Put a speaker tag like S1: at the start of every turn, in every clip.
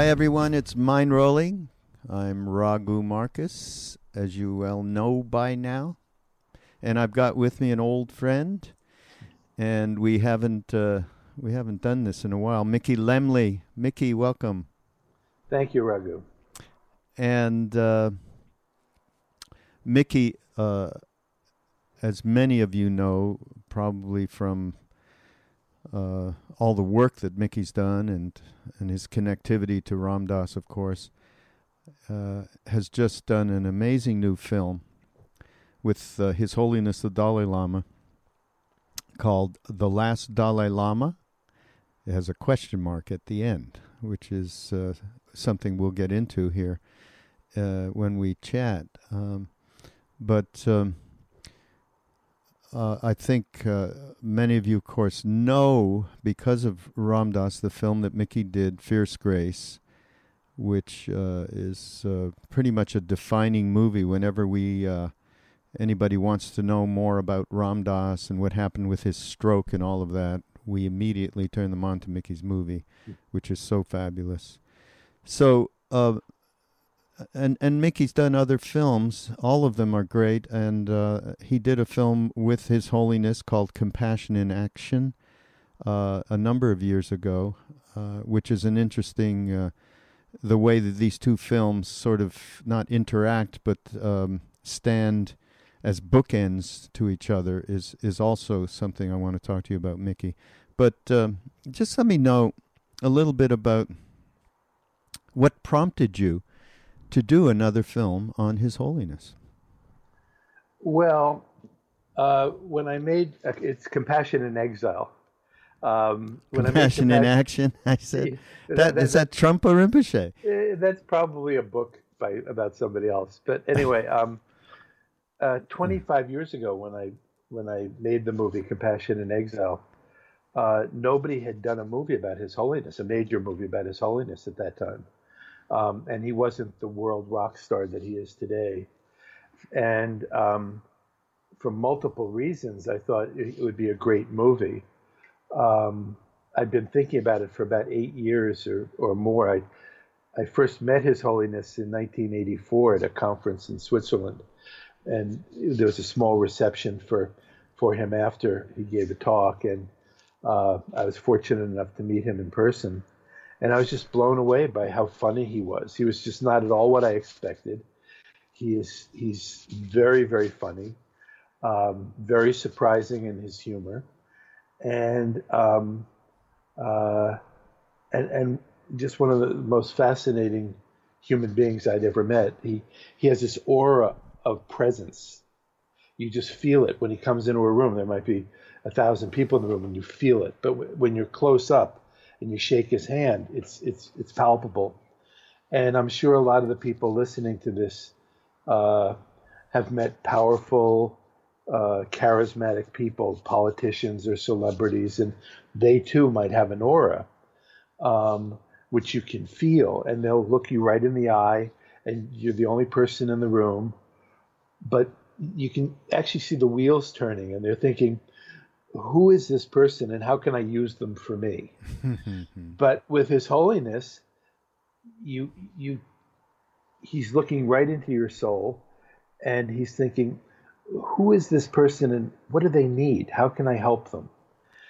S1: Hi, everyone. It's Mind Rolling. I'm Raghu Markus, as you well know by now. And I've got with me an old friend, and we haven't uh, we haven't done this in a while. Mickey Lemle. Mickey, welcome.
S2: Thank you, Raghu.
S1: And uh, Mickey, uh, as many of you know, probably from uh, all the work that Mickey's done and and his connectivity to Ram Dass, of course, uh, has just done an amazing new film with uh, His Holiness the Dalai Lama called The Last Dalai Lama. It has a question mark at the end, which is uh, something we'll get into here uh, when we chat. Um, but um, uh, I think uh, many of you, of course, know because of Ram Dass, the film that Mickey did, Fierce Grace, which uh, is uh, pretty much a defining movie. Whenever we uh, anybody wants to know more about Ram Dass and what happened with his stroke and all of that, we immediately turn them on to Mickey's movie, which is so fabulous. So uh, and and Mickey's done other films. All of them are great. And uh, he did a film with His Holiness called Compassion in Action uh, a number of years ago, uh, which is an interesting uh, the way that these two films sort of not interact but um, stand as bookends to each other is is also something I want to talk to you about, Mickey. But um, just let me know a little bit about what prompted you to do another film on His Holiness?
S2: Well, uh, when I made uh, it's Compassion in Exile.
S1: Um, Compassion in Action. I said that, that, that is that Trungpa Rinpoche.
S2: Uh, that's probably a book by about somebody else. But anyway, um, uh, 25 years ago, when I when I made the movie Compassion in Exile, uh, nobody had done a movie about His Holiness, a major movie about His Holiness at that time um, and he wasn't the world rock star that he is today. And um, for multiple reasons, I thought it would be a great movie. Um, I'd been thinking about it for about eight years or, or more. I, I first met His Holiness in 1984 at a conference in Switzerland, and there was a small reception for for him after he gave a talk, and uh, I was fortunate enough to meet him in person and I was just blown away by how funny he was. He was just not at all what I expected. He is he's very very funny, um, very surprising in his humor, and um, uh, and and just one of the most fascinating human beings I'd ever met. He he has this aura of presence. You just feel it when he comes into a room. There might be a thousand people in the room, and you feel it. But w- when you're close up, and you shake his hand, it's it's it's palpable. And I'm sure a lot of the people listening to this uh, have met powerful, uh, charismatic people, politicians or celebrities, and they too might have an aura, um, which you can feel, and they'll look you right in the eye, and you're the only person in the room, but you can actually see the wheels turning, and they're thinking, who is this person and how can I use them for me? but with His Holiness, you you he's looking right into your soul, and he's thinking, who is this person and what do they need? How can I help them?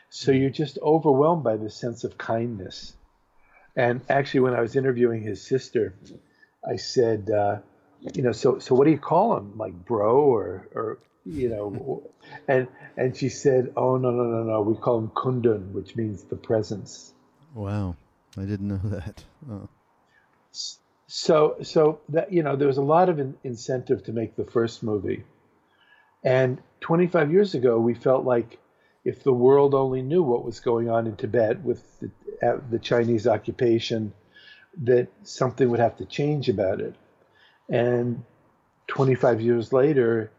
S2: So you're just overwhelmed by this sense of kindness. And actually, when I was interviewing his sister, I said, uh, you know, so so what do you call him, like bro or or you know, and and she said, oh no no no no, we call him kundun, which means the presence.
S1: Wow, I didn't know that. Oh.
S2: So so that you know, there was a lot of in- incentive to make the first movie, and 25 years ago, we felt like if the world only knew what was going on in Tibet with the, uh, the Chinese occupation, that something would have to change about it. And 25 years later,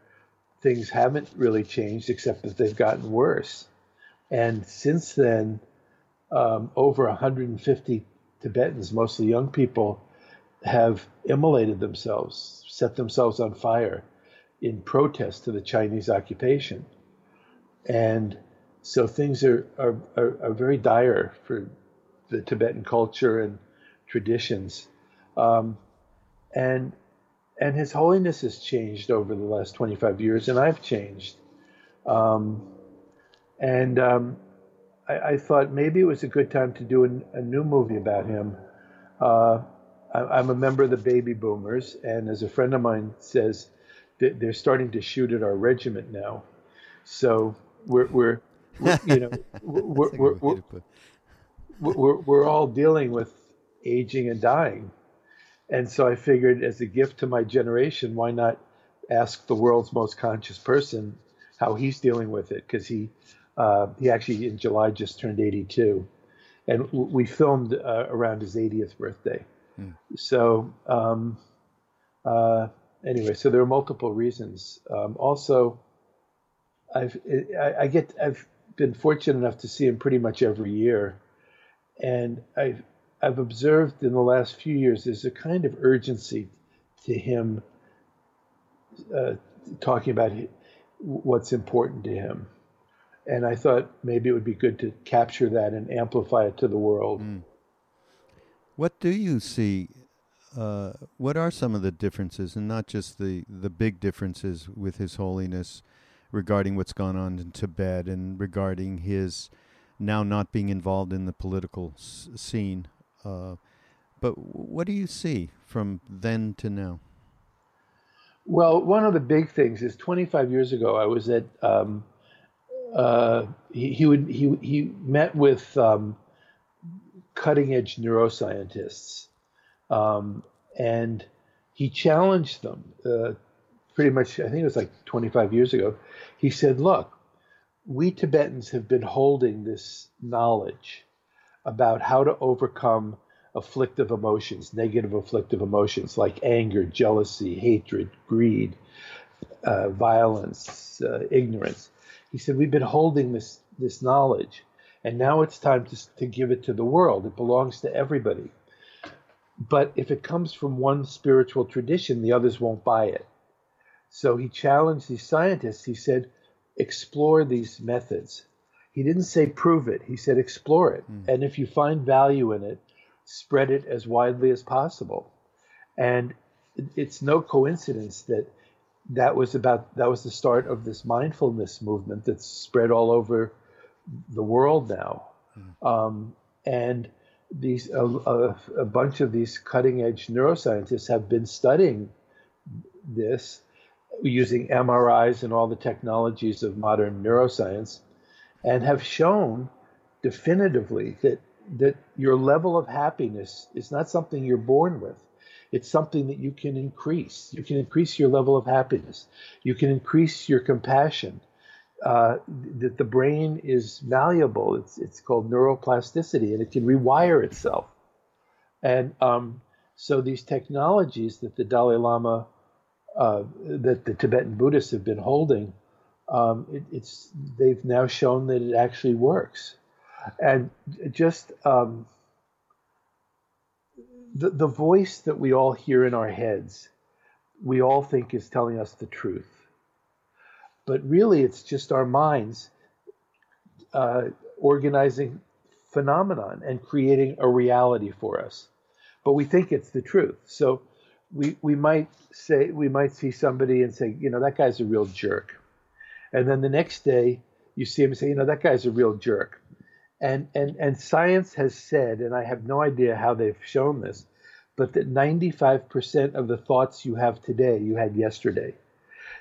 S2: things haven't really changed except that they've gotten worse. And since then, um, over 150 Tibetans, mostly young people, have immolated themselves, set themselves on fire in protest to the Chinese occupation. And so things are, are, are, are very dire for the Tibetan culture and traditions. Um, and and His Holiness has changed over the last 25 years, and I've changed. Um, and um, I, I, thought maybe it was a good time to do a, a new movie about him. Uh, I, am a member of the baby boomers, and as a friend of mine says, they're starting to shoot at our regiment now. So we're, we're, we're you know, we're, we're, we're, we're, we're all dealing with aging and dying. And so I figured, as a gift to my generation, why not ask the world's most conscious person how he's dealing with it? Because he uh, he actually in July just turned 82, and we filmed uh, around his 80th birthday. Mm. So um, uh, anyway, so there are multiple reasons. Um, also, I've I, I get I've been fortunate enough to see him pretty much every year, and I've I've observed in the last few years there's a kind of urgency to him uh, talking about what's important to him. And I thought maybe it would be good to capture that and amplify it to the world. Mm.
S1: What do you see? Uh, what are some of the differences, and not just the, the big differences with His Holiness regarding what's gone on in Tibet and regarding his now not being involved in the political s- scene uh, but what do you see from then to now?
S2: Well, one of the big things is 25 years ago, I was at, um, uh, he, he, would, he, he met with um, cutting edge neuroscientists. Um, and he challenged them uh, pretty much, I think it was like 25 years ago. He said, Look, we Tibetans have been holding this knowledge about how to overcome afflictive emotions, negative afflictive emotions like anger, jealousy, hatred, greed, uh, violence, uh, ignorance. He said, We've been holding this, this knowledge, and now it's time to, to give it to the world. It belongs to everybody. But if it comes from one spiritual tradition, the others won't buy it. So he challenged these scientists. He said, Explore these methods he didn't say prove it. He said explore it. Mm. And if you find value in it, spread it as widely as possible. And it's no coincidence that that was about that was the start of this mindfulness movement that's spread all over the world now. Mm. Um, and these a, a, a bunch of these cutting edge neuroscientists have been studying this using MRIs and all the technologies of modern neuroscience and have shown definitively that that your level of happiness is not something you're born with. It's something that you can increase. You can increase your level of happiness. You can increase your compassion. Uh, that the brain is malleable. It's it's called neuroplasticity, and it can rewire itself. And um, so these technologies that the Dalai Lama, uh, that the Tibetan Buddhists have been holding, um, it, it's they've now shown that it actually works, and just um, the the voice that we all hear in our heads, we all think is telling us the truth, but really it's just our minds uh, organizing phenomenon and creating a reality for us, but we think it's the truth. So we we might say we might see somebody and say, you know, that guy's a real jerk and then the next day, you see him and say, you know, that guy's a real jerk. And, and, and science has said, and I have no idea how they've shown this, but that 95% of the thoughts you have today, you had yesterday.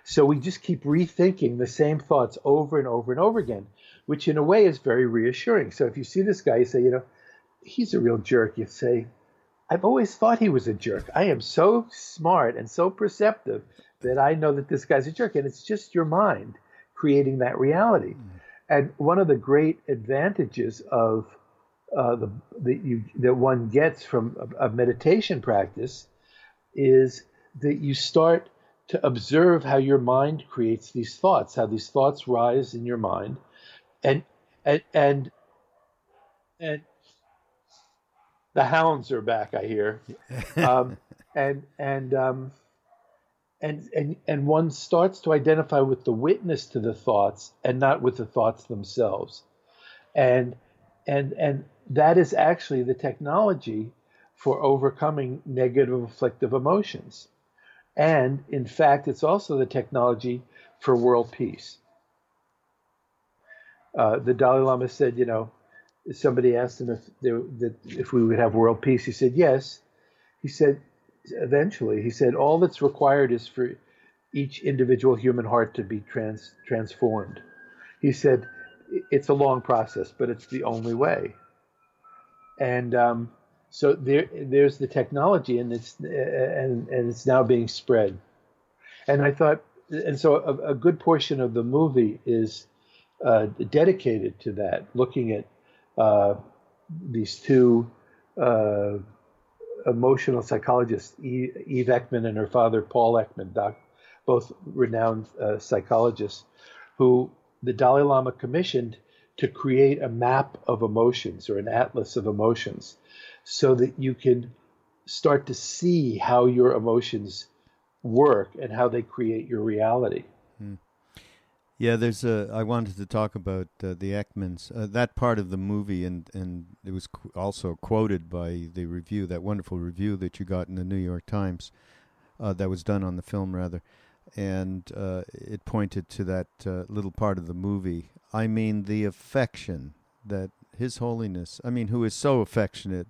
S2: So we just keep rethinking the same thoughts over and over and over again, which in a way is very reassuring. So if you see this guy, you say, you know, he's a real jerk. You say, I've always thought he was a jerk. I am so smart and so perceptive that I know that this guy's a jerk. And it's just your mind creating that reality. Mm. And one of the great advantages of uh, the, the you, that one gets from a, a meditation practice is that you start to observe how your mind creates these thoughts, how these thoughts rise in your mind, and and and and the hounds are back. I hear, um, and and um, and and and one starts to identify with the witness to the thoughts and not with the thoughts themselves, and and and that is actually the technology for overcoming negative afflictive emotions. And in fact, it's also the technology for world peace. Uh, the Dalai Lama said, you know, somebody asked him if if we would have world peace. He said yes. He said eventually. He said all that's required is for each individual human heart to be trans, transformed. He said it's a long process, but it's the only way. And um, so there, there's the technology, and it's and and it's now being spread. And I thought, and so a, a good portion of the movie is uh, dedicated to that, looking at uh, these two uh, emotional psychologists, Eve Ekman and her father Paul Ekman, doc, both renowned uh, psychologists, who the Dalai Lama commissioned to create a map of emotions or an atlas of emotions so that you can start to see how your emotions work and how they create your reality.
S1: Yeah, there's a. I wanted to talk about uh, the Ekmans. Uh, that part of the movie, and and it was qu- also quoted by the review, that wonderful review that you got in the New York Times, uh, that was done on the film rather, and uh, it pointed to that uh, little part of the movie. I mean, the affection that His Holiness. I mean, who is so affectionate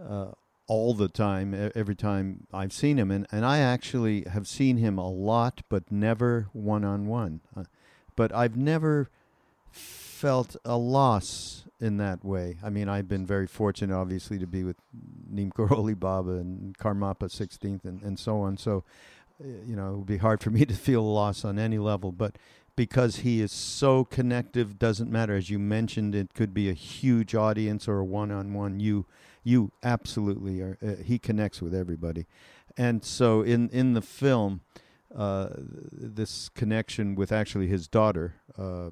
S1: uh, all the time, every time I've seen him. And, and I actually have seen him a lot, but never one on one. But I've never felt a loss in that way. I mean, I've been very fortunate, obviously, to be with Neem Karoli Baba and Karmapa 16th and, and so on. So, uh, you know, it would be hard for me to feel a loss on any level. But because he is so connective, doesn't matter. As you mentioned, it could be a huge audience or a one on one. You you absolutely are. Uh, he connects with everybody, and so in in the film, uh, this connection with actually his daughter, uh,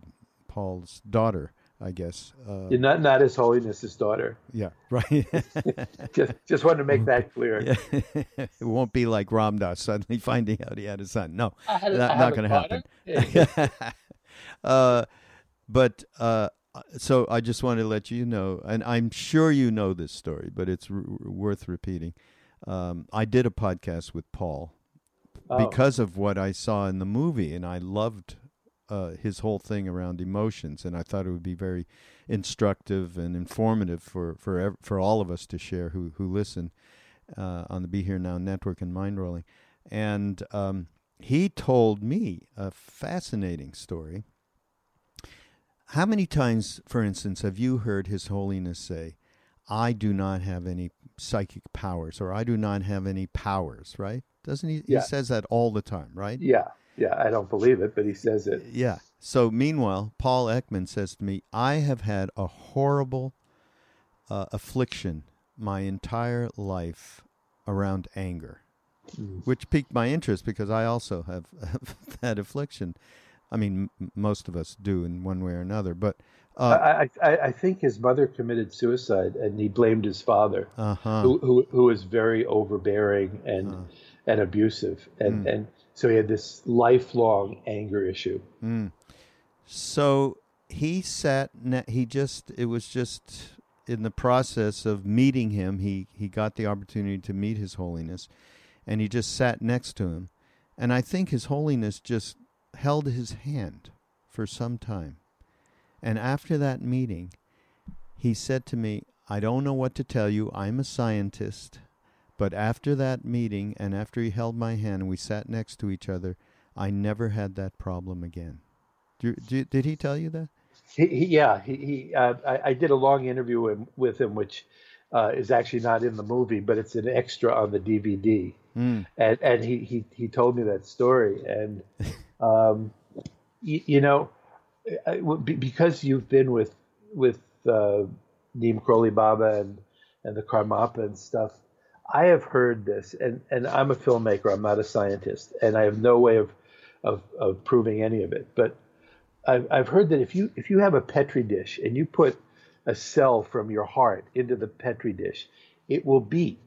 S1: Paul's daughter, I guess.
S2: Uh, You're not not His Holiness's daughter.
S1: Yeah, right.
S2: just just wanted to make that clear.
S1: Yeah. it won't be like Ram Dass suddenly finding out he had a son. No, had, not going to happen. Yeah. uh, but uh, uh, so I just wanted to let you know, and I'm sure you know this story, but it's r- worth repeating. Um, I did a podcast with Paul oh. because of what I saw in the movie, and I loved uh, his whole thing around emotions, and I thought it would be very instructive and informative for for ev- for all of us to share who who listen uh, on the Be Here Now network and Mindrolling. And um, he told me a fascinating story how many times, for instance, have you heard His Holiness say, I do not have any psychic powers or I do not have any powers, right? Doesn't he? Yeah. He says that all the time, right?
S2: Yeah. Yeah. I don't believe it, but he says it.
S1: Yeah. So meanwhile, Paul Ekman says to me, I have had a horrible uh, affliction my entire life around anger, mm. which piqued my interest because I also have, have that affliction. I mean, m- most of us do in one way or another. But
S2: uh, I, I, I, think his mother committed suicide, and he blamed his father, uh-huh. who, who, who was very overbearing and uh and abusive, and mm. and so he had this lifelong anger issue.
S1: Mm. So he sat. Ne- he just. It was just in the process of meeting him. He he got the opportunity to meet His Holiness, and he just sat next to him, and I think His Holiness just held his hand for some time. And after that meeting, he said to me, I don't know what to tell you. I'm a scientist. But after that meeting and after he held my hand and we sat next to each other, I never had that problem again. Do, did he tell you that?
S2: He, he, yeah, he, he uh, I, I, did a long interview with him, which uh, is actually not in the movie, but it's an extra on the DVD. Mm. And, and he, he, he told me that story. And, um, you, you know, because you've been with, with uh, Neem Karoli Baba and, and the Karmapa and stuff, I have heard this, and, and I'm a filmmaker, I'm not a scientist, and I have no way of, of, of proving any of it. But I've, I've heard that if you if you have a petri dish and you put a cell from your heart into the petri dish, it will beat.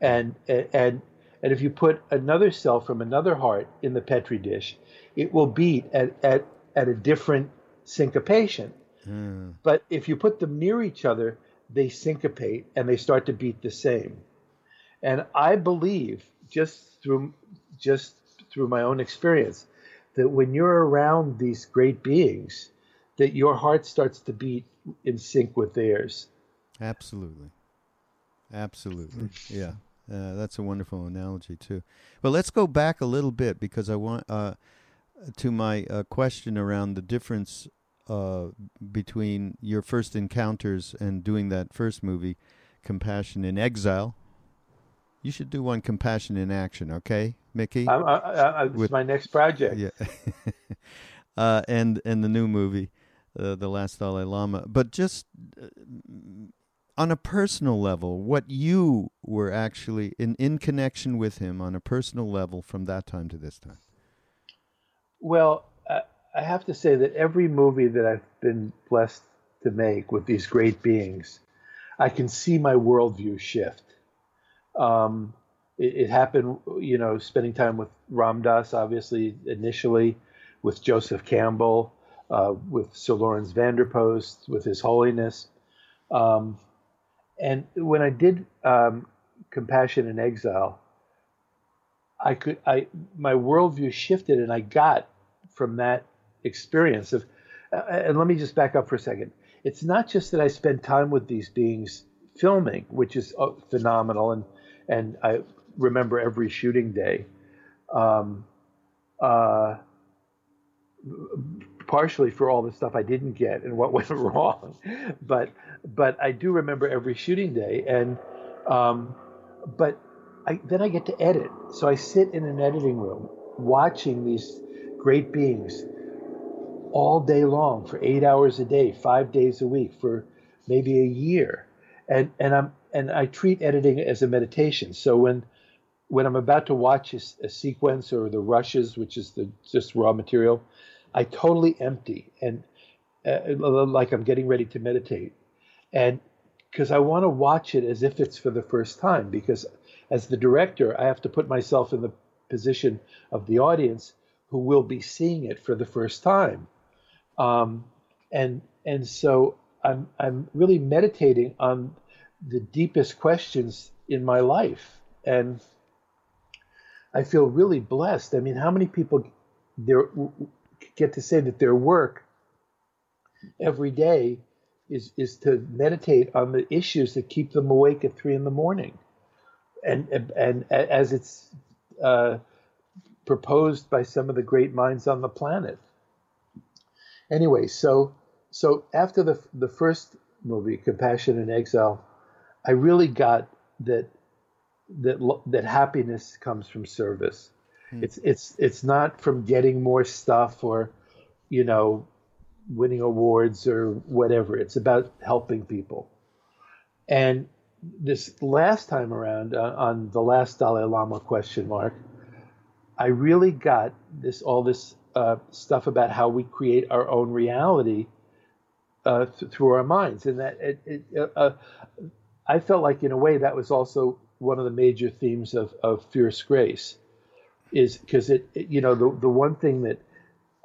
S2: And and and if you put another cell from another heart in the petri dish, it will beat at at, at a different syncopation. Mm. But if you put them near each other, they syncopate and they start to beat the same. And I believe just through just through my own experience that when you're around these great beings, that your heart starts to beat in sync with theirs.
S1: Absolutely. Absolutely. Yeah. Uh, that's a wonderful analogy too. But let's go back a little bit because I want uh, to my uh, question around the difference uh, between your first encounters and doing that first movie, Compassion in Exile. You should do one Compassion in Action, okay? Mickey.
S2: I, I, I, it's my next project.
S1: Yeah, uh, and and the new movie, uh, the Last Dalai Lama. But just uh, on a personal level, what you were actually in in connection with him on a personal level from that time to this time.
S2: Well, I have to say that every movie that I've been blessed to make with these great beings, I can see my worldview shift. Um, it, it, happened, you know, spending time with Ram Dass, obviously, initially, with Joseph Campbell, uh, with Sir Laurens van der Post, with His Holiness. Um, and when I did um, Compassion in Exile, I could, I, my worldview shifted, and I got from that experience of, uh, and let me just back up for a second. It's not just that I spend time with these beings filming, which is uh, phenomenal, and and I remember every shooting day. Um, uh, partially for all the stuff I didn't get and what went wrong, but but I do remember every shooting day, and um, but I, then I get to edit. So I sit in an editing room watching these great beings all day long for eight hours a day, five days a week for maybe a year, and and I'm and I treat editing as a meditation. So when when I'm about to watch a, a sequence or the rushes, which is the just raw material, I totally empty and uh, like I'm getting ready to meditate, and because I want to watch it as if it's for the first time. Because as the director, I have to put myself in the position of the audience who will be seeing it for the first time, um, and and so I'm I'm really meditating on the deepest questions in my life, and I feel really blessed. I mean, how many people there get to say that their work every day is is to meditate on the issues that keep them awake at three in the morning, and and, and as it's uh, proposed by some of the great minds on the planet. Anyway, so so after the the first movie, Compassion and Exile, I really got that that that happiness comes from service. Hmm. It's it's it's not from getting more stuff or, you know, winning awards or whatever. It's about helping people. And this last time around uh, on the last Dalai Lama question mark, I really got this all this uh, stuff about how we create our own reality uh, th- through our minds, and that it, it, uh, uh, I felt like in a way that was also one of the major themes of, of fierce grace is because it, it, you know the, the one thing that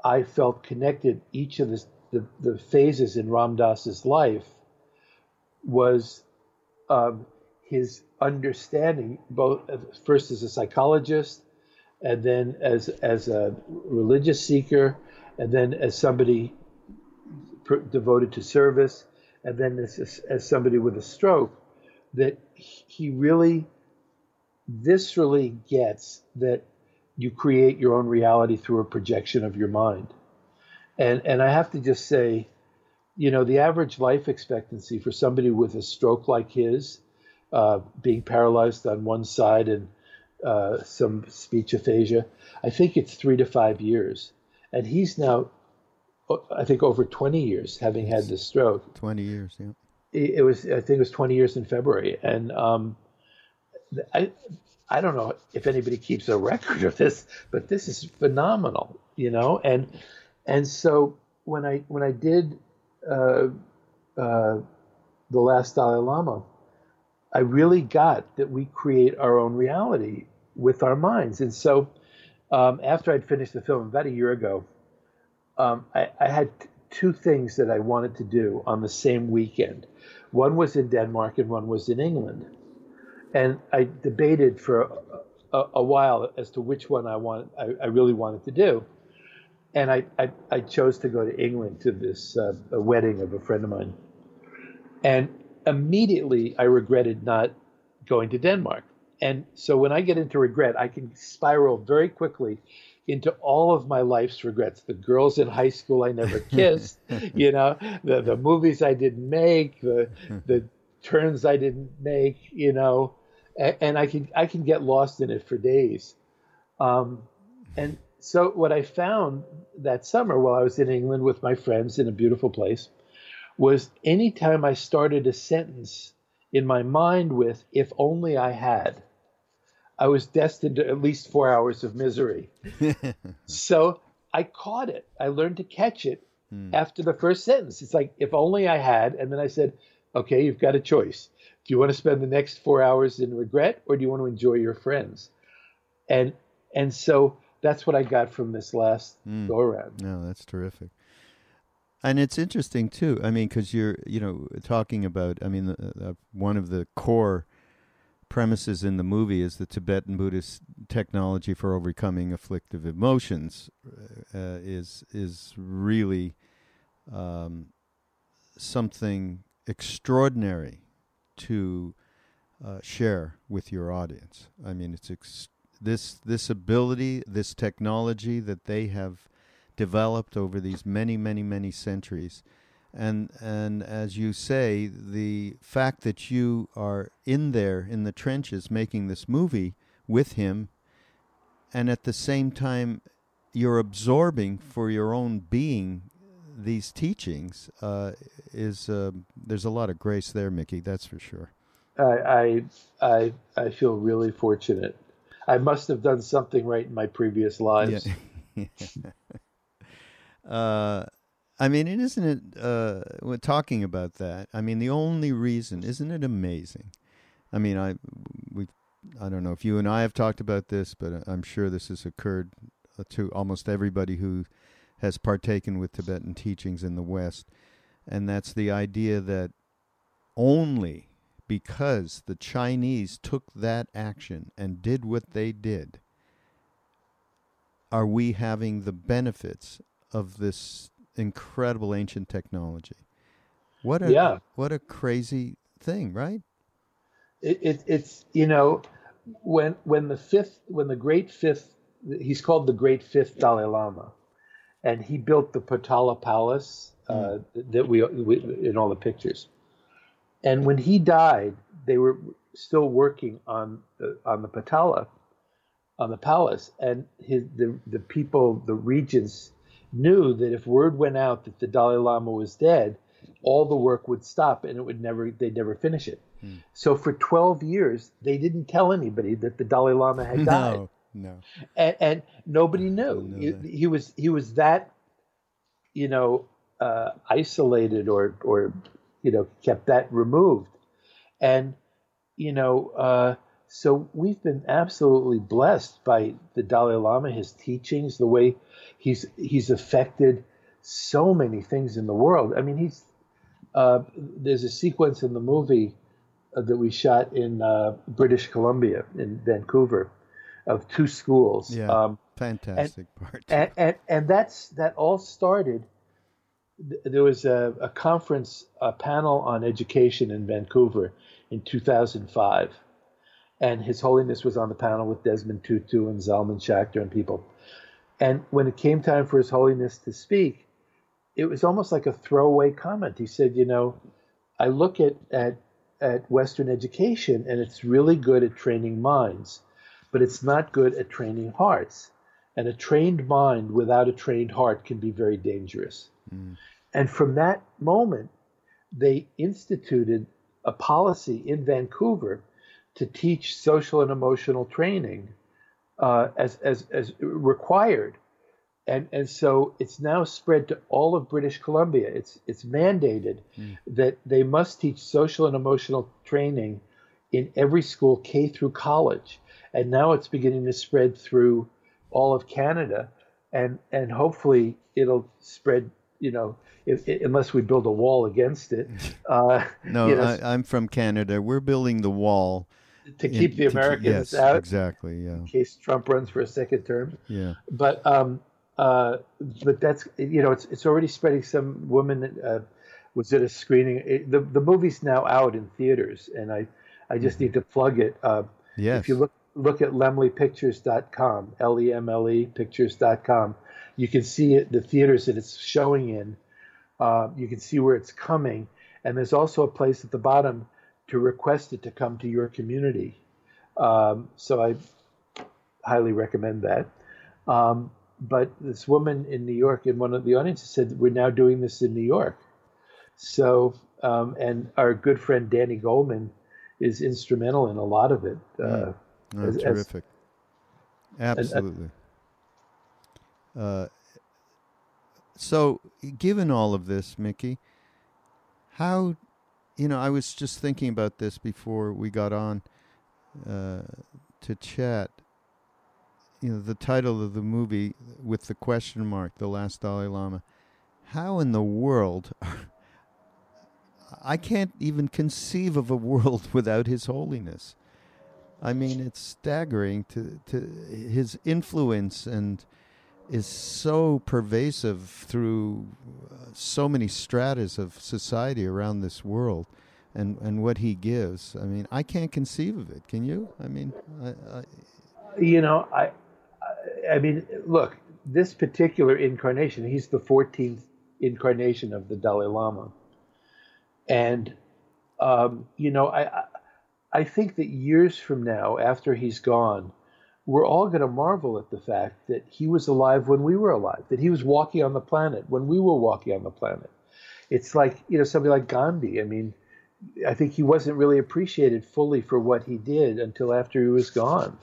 S2: I felt connected each of the, the, the phases in Ram Dass's life was um, his understanding both first as a psychologist and then as as a religious seeker and then as somebody devoted to service, and then as, as somebody with a stroke, that he really viscerally gets that you create your own reality through a projection of your mind. And and I have to just say, you know, the average life expectancy for somebody with a stroke like his, uh, being paralyzed on one side and uh, some speech aphasia, I think it's three to five years. And he's now, I think, over 20 years having had this stroke.
S1: 20 years, yeah.
S2: It, it was, I think it was 20 years in February. And um, I, I don't know if anybody keeps a record of this, but this is phenomenal, you know. And and so when I when I did uh, uh, the last Dalai Lama, I really got that we create our own reality with our minds. And so, um, after I'd finished the film about a year ago, um, I, I, had t- two things that I wanted to do on the same weekend. One was in Denmark and one was in England. And I debated for a, a, a while as to which one I want I, I really wanted to do. And I, I, I, chose to go to England to this uh, wedding of a friend of mine. And immediately I regretted not going to Denmark. And so when I get into regret, I can spiral very quickly into all of my life's regrets. The girls in high school I never kissed, you know, the, the movies I didn't make, the, the turns I didn't make, you know, and, and I can, I can get lost in it for days. Um, and so what I found that summer while I was in England with my friends in a beautiful place was anytime I started a sentence in my mind with, if only I had, I was destined to at least four hours of misery. so I caught it. I learned to catch it hmm. after the first sentence. It's like, if only I had. And then I said, okay, you've got a choice. Do you want to spend the next four hours in regret or do you want to enjoy your friends? And and so that's what I got from this last mm. go around.
S1: No, that's terrific. And it's interesting too. I mean, because you're, you know, talking about. I mean, uh, one of the core premises in the movie is the Tibetan Buddhist technology for overcoming afflictive emotions uh, is is really um, something extraordinary to uh, share with your audience. I mean, it's ex- this this ability, this technology that they have developed over these many, many, many centuries. And and as you say, the fact that you are in there in the trenches making this movie with him, and at the same time, you're absorbing for your own being these teachings uh, is uh, there's a lot of grace there, Mickey. That's for sure.
S2: I I I feel really fortunate I must have done something right in my previous lives. Yeah.
S1: uh, I mean, is isn't it? Uh, we're talking about that. I mean, the only reason, isn't it amazing? I mean, I we, I don't know if you and I have talked about this, but I'm sure this has occurred to almost everybody who has partaken with Tibetan teachings in the West, and that's the idea that only because the Chinese took that action and did what they did, are we having the benefits of this incredible ancient technology? What a yeah. what a crazy thing, right?
S2: It, it, it's you know when when the fifth when the great fifth he's called the great fifth Dalai Lama, and he built the Potala Palace uh, mm. that we, we in all the pictures. And when he died, they were still working on the, on the Potala, on the palace, and his, the the people, the regents, knew that if word went out that the Dalai Lama was dead, all the work would stop and it would never they'd never finish it. Hmm. So for 12 years, they didn't tell anybody that the Dalai Lama had died.
S1: No, no.
S2: And, and nobody knew. He, he, was he was that, you know, uh, isolated or or you know, kept that removed. And, you know, uh, so we've been absolutely blessed by the Dalai Lama, his teachings, the way he's he's affected so many things in the world. I mean, he's uh, there's a sequence in the movie uh, that we shot in uh, British Columbia in Vancouver of two schools.
S1: Yeah, um, fantastic
S2: and,
S1: part.
S2: And, and and that's that all started there was a, a, conference, a panel on education in Vancouver in 2005. And His Holiness was on the panel with Desmond Tutu and Zalman Schachter and people. And when it came time for His Holiness to speak, it was almost like a throwaway comment. He said, You know, I look at, at, at Western education and it's really good at training minds, but it's not good at training hearts. And a trained mind without a trained heart can be very dangerous. Mm. And from that moment, they instituted a policy in Vancouver to teach social and emotional training uh, as, as, as required. And, and so it's now spread to all of British Columbia. It's, it's mandated mm. that they must teach social and emotional training in every school, K through college. And now it's beginning to spread through all of Canada, and and hopefully it'll spread. You know, if, unless we build a wall against it.
S1: Uh, no, you know, I, am from Canada. We're building the wall
S2: to keep in, the Americans
S1: yes,
S2: out.
S1: Exactly. Yeah.
S2: In case Trump runs for a second term.
S1: Yeah.
S2: But um, uh, but that's you know it's it's already spreading. Some woman uh, was at a screening. It, the the movie's now out in theaters, and I I just mm-hmm. need to plug it. Uh,
S1: yes.
S2: If you look look at lemlepictures.com, L E M L E pictures.com. You can see it, the theaters that it's showing in. Uh, you can see where it's coming. And there's also a place at the bottom to request it to come to your community. Um, so I highly recommend that. Um, but this woman in New York, in one of the audiences, said, We're now doing this in New York. So, um, and our good friend Danny Goleman is instrumental in a lot of it. Uh,
S1: Oh, as, terrific. As, Absolutely. Uh, so, given all of this, Mickey, how, you know, I was just thinking about this before we got on uh, to chat. You know, the title of the movie with the question mark, The Last Dalai Lama. How in the world I can't even conceive of a world without His Holiness. I mean, it's staggering to to his influence and is so pervasive through uh, so many stratas of society around this world, and and what he gives. I mean, I can't conceive of it. Can you? I mean, I, I
S2: you know, I, I mean, look, this particular incarnation, he's the 14th incarnation of the Dalai Lama, and um, you know, I, I think that years from now, after he's gone, we're all going to marvel at the fact that he was alive when we were alive, that he was walking on the planet when we were walking on the planet. It's like, you know, somebody like Gandhi. I mean, I think he wasn't really appreciated fully for what he did until after he was gone,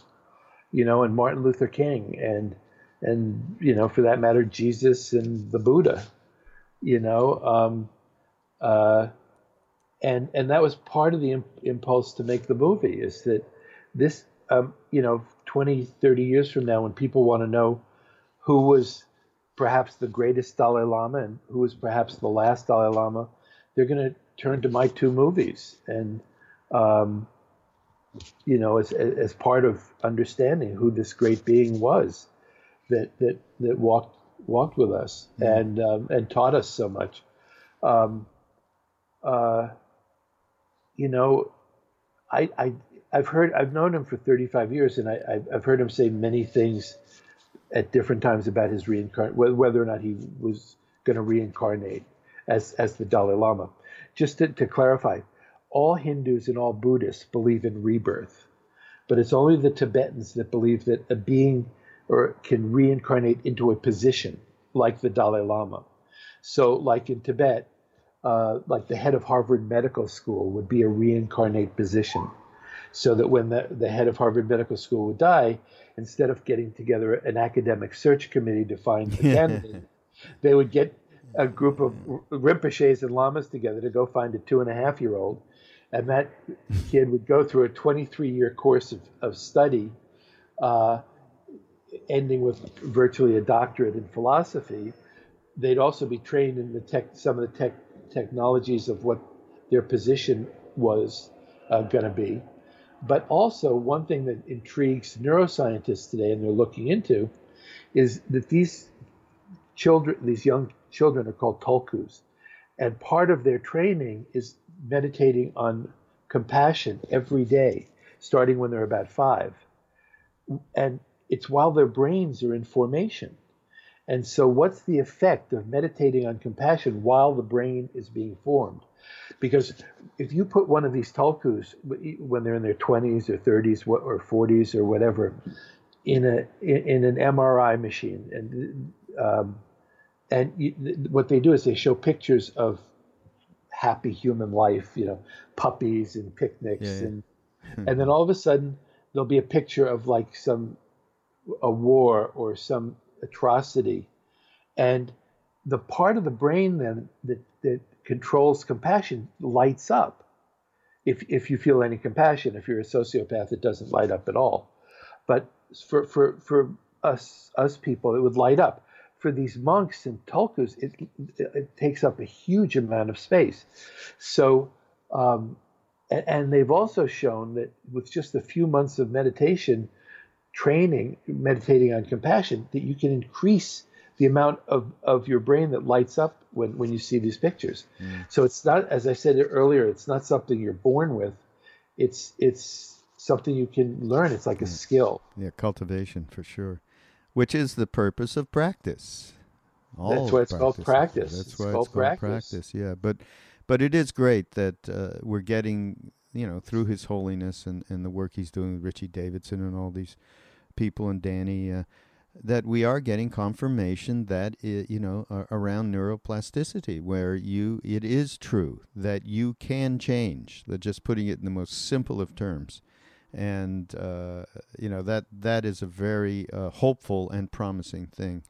S2: you know, and Martin Luther King and, and, you know, for that matter, Jesus and the Buddha, you know, um, uh, and and that was part of the imp- impulse to make the movie is that this um, you know 20 30 years from now when people want to know who was perhaps the greatest dalai lama and who was perhaps the last dalai lama they're going to turn to my two movies and um, you know as, as part of understanding who this great being was that that that walked walked with us mm-hmm. and um, and taught us so much um, uh, you know, I, I I've heard I've known him for 35 years, and I, I've heard him say many things at different times about his reincarnate, whether or not he was going to reincarnate as as the Dalai Lama. Just to, to clarify, all Hindus and all Buddhists believe in rebirth, but it's only the Tibetans that believe that a being or can reincarnate into a position like the Dalai Lama. So, like in Tibet, uh, like the head of Harvard Medical School would be a reincarnate position. So that when the, the head of Harvard Medical School would die, instead of getting together an academic search committee to find a candidate, they would get a group of Rinpoches and Lamas together to go find a two and a half year old. And that kid would go through a 23 year course of, of study, uh, ending with virtually a doctorate in philosophy. They'd also be trained in the tech, some of the tech, technologies of what their position was uh, going to be. But also, one thing that intrigues neuroscientists today, and they're looking into, is that these children, these young children are called tulkus. And part of their training is meditating on compassion every day, starting when they're about five. And it's while their brains are in formation. And so, what's the effect of meditating on compassion while the brain is being formed? Because if you put one of these tulkus when they're in their 20s or 30s or 40s or whatever in a in an MRI machine, and um, and you, what they do is they show pictures of happy human life, you know, puppies and picnics, yeah, yeah. and and then all of a sudden there'll be a picture of like some a war or some atrocity, and the part of the brain then that that controls compassion lights up. If if you feel any compassion, if you're a sociopath, it doesn't light up at all. But for for for us us people, it would light up for these monks and tulkus, it, it, takes up a huge amount of space. So, um, and, and, they've also shown that with just a few months of meditation training, meditating on compassion, that you can increase the amount of, of your brain that lights up when, when you see these pictures. Mm. So it's not, as I said earlier, it's not something you're born with. It's it's something you can learn. It's like a mm. skill.
S1: Yeah, cultivation for sure which is the purpose of practice.
S2: All That's why it's practice. called practice.
S1: That's
S2: it's
S1: why
S2: called
S1: it's
S2: called
S1: practice. practice. Yeah, but but it is great that uh, we're getting you know through His Holiness and and the work He's doing with Richie Davidson and all these people and Danny. Uh, that we are getting confirmation that it, you know uh, around neuroplasticity where you it is true that you can change that just putting it in the most simple of terms and uh, you know that that is a very uh, hopeful and promising thing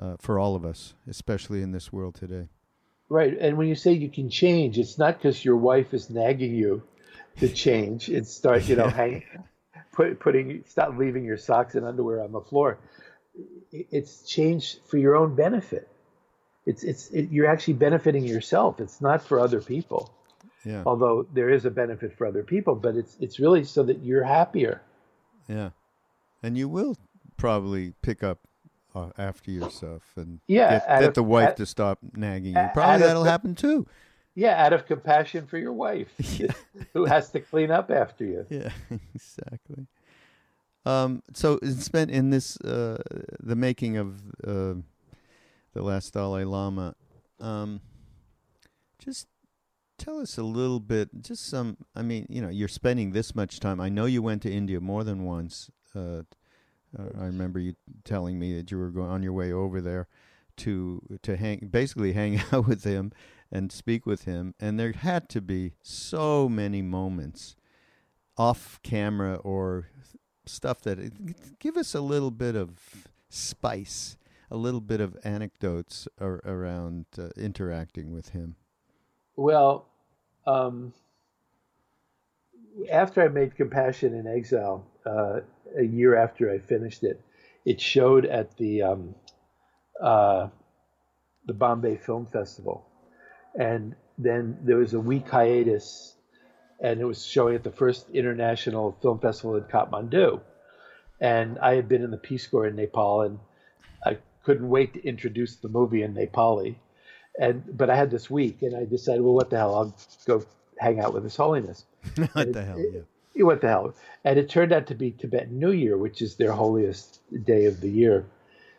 S1: uh, for all of us, especially in this world today.
S2: Right, and when you say you can change, it's not because your wife is nagging you to change. It's start you know hang, put, putting stop leaving your socks and underwear on the floor. It's changed for your own benefit. It's it's it, you're actually benefiting yourself. It's not for other people.
S1: Yeah.
S2: Although there is a benefit for other people, but it's it's really so that you're happier.
S1: Yeah, and you will probably pick up uh, after yourself and
S2: yeah,
S1: get, get of, the wife at, to stop nagging you. Probably that'll of, happen too.
S2: Yeah, out of compassion for your wife, yeah. who has to clean up after you.
S1: Yeah, exactly. Um, so spent in this uh, the making of uh, the last Dalai Lama. Um, just tell us a little bit, just some. I mean, you know, you're spending this much time. I know you went to India more than once. Uh I remember you telling me that you were going on your way over there to to hang, basically hang out with him and speak with him. And there had to be so many moments off camera or stuff that give us a little bit of spice, a little bit of anecdotes ar- around uh, interacting with him.
S2: Well, um, after I made Compassion in Exile, uh, a year after I finished it, it showed at the um, uh, the Bombay Film Festival, and then there was a week hiatus, and it was showing at the first international film festival in Kathmandu, and I had been in the Peace Corps in Nepal, and I couldn't wait to introduce the movie in Nepali and but I had this week, and I decided, well, what the hell? I'll go hang out with His Holiness.
S1: what the hell? Yeah.
S2: what the hell? And it turned out to be Tibetan New Year, which is their holiest day of the year.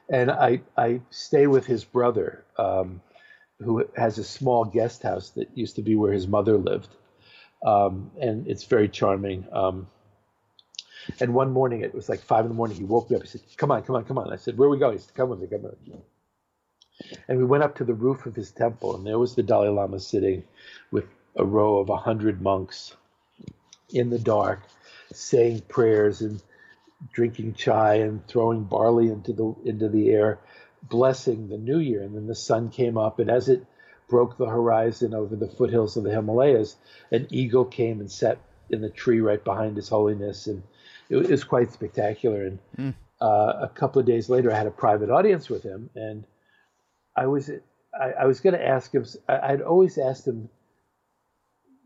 S2: And I I stay with his brother, um, who has a small guest house that used to be where his mother lived, um, and it's very charming. Um, and one morning, it was like five in the morning. He woke me up. He said, "Come on, come on, come on." I said, "Where are we going?" He said, "Come with me, come with me." And we went up to the roof of his temple, and there was the Dalai Lama sitting with a row of a hundred monks in the dark, saying prayers and drinking chai and throwing barley into the into the air, blessing the new year. And then the sun came up, and as it broke the horizon over the foothills of the Himalayas, an eagle came and sat in the tree right behind His Holiness, and it was quite spectacular. And mm. uh, a couple of days later, I had a private audience with him, and I was I, I was going to ask him. I, would always asked him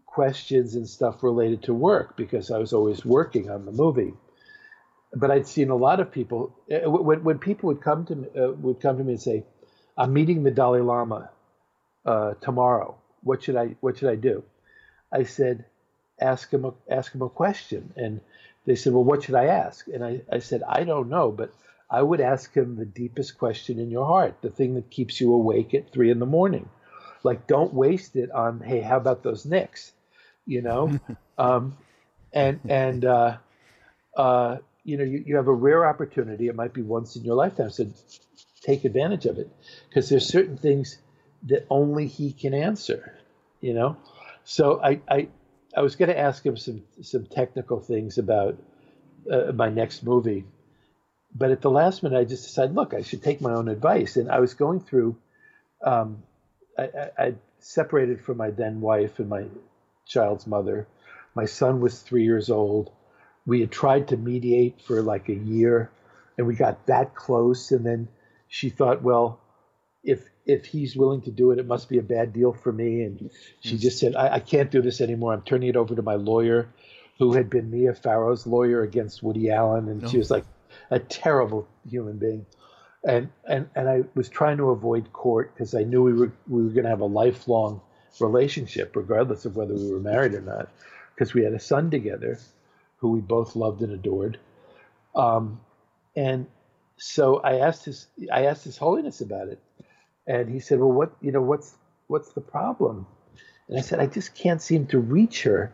S2: questions and stuff related to work because I was always working on the movie. But I'd seen a lot of people eh, when when people would come to me uh, would come to me and say, I'm meeting the Dalai Lama uh, tomorrow. What should I What should I do? I said, ask him a, ask him a question. And they said, well, what should I ask? And I, I said, I don't know, but I would ask him the deepest question in your heart, the thing that keeps you awake at three in the morning. Like, don't waste it on, hey, how about those Knicks? You know, um, and and uh, uh, you know, you, you have a rare opportunity. It might be once in your lifetime. So take advantage of it because there's certain things that only he can answer. You know, so I I, I was going to ask him some some technical things about uh, my next movie, but at the last minute I just decided, look, I should take my own advice, and I was going through. Um, I, I, I separated from my then wife and my child's mother. My son was three years old. We had tried to mediate for like a year, and we got that close. And then she thought, well, if if he's willing to do it, it must be a bad deal for me. And she just said, I, I can't do this anymore. I'm turning it over to my lawyer, who had been Mia Farrow's lawyer against Woody Allen, and she was like a terrible human being. And and and I was trying to avoid court because I knew we were we were going to have a lifelong relationship, regardless of whether we were married or not, because we had a son together, who we both loved and adored. Um, and so I asked his I asked His Holiness about it, and he said, "Well, what you know what's what's the problem?" And I said, "I just can't seem to reach her."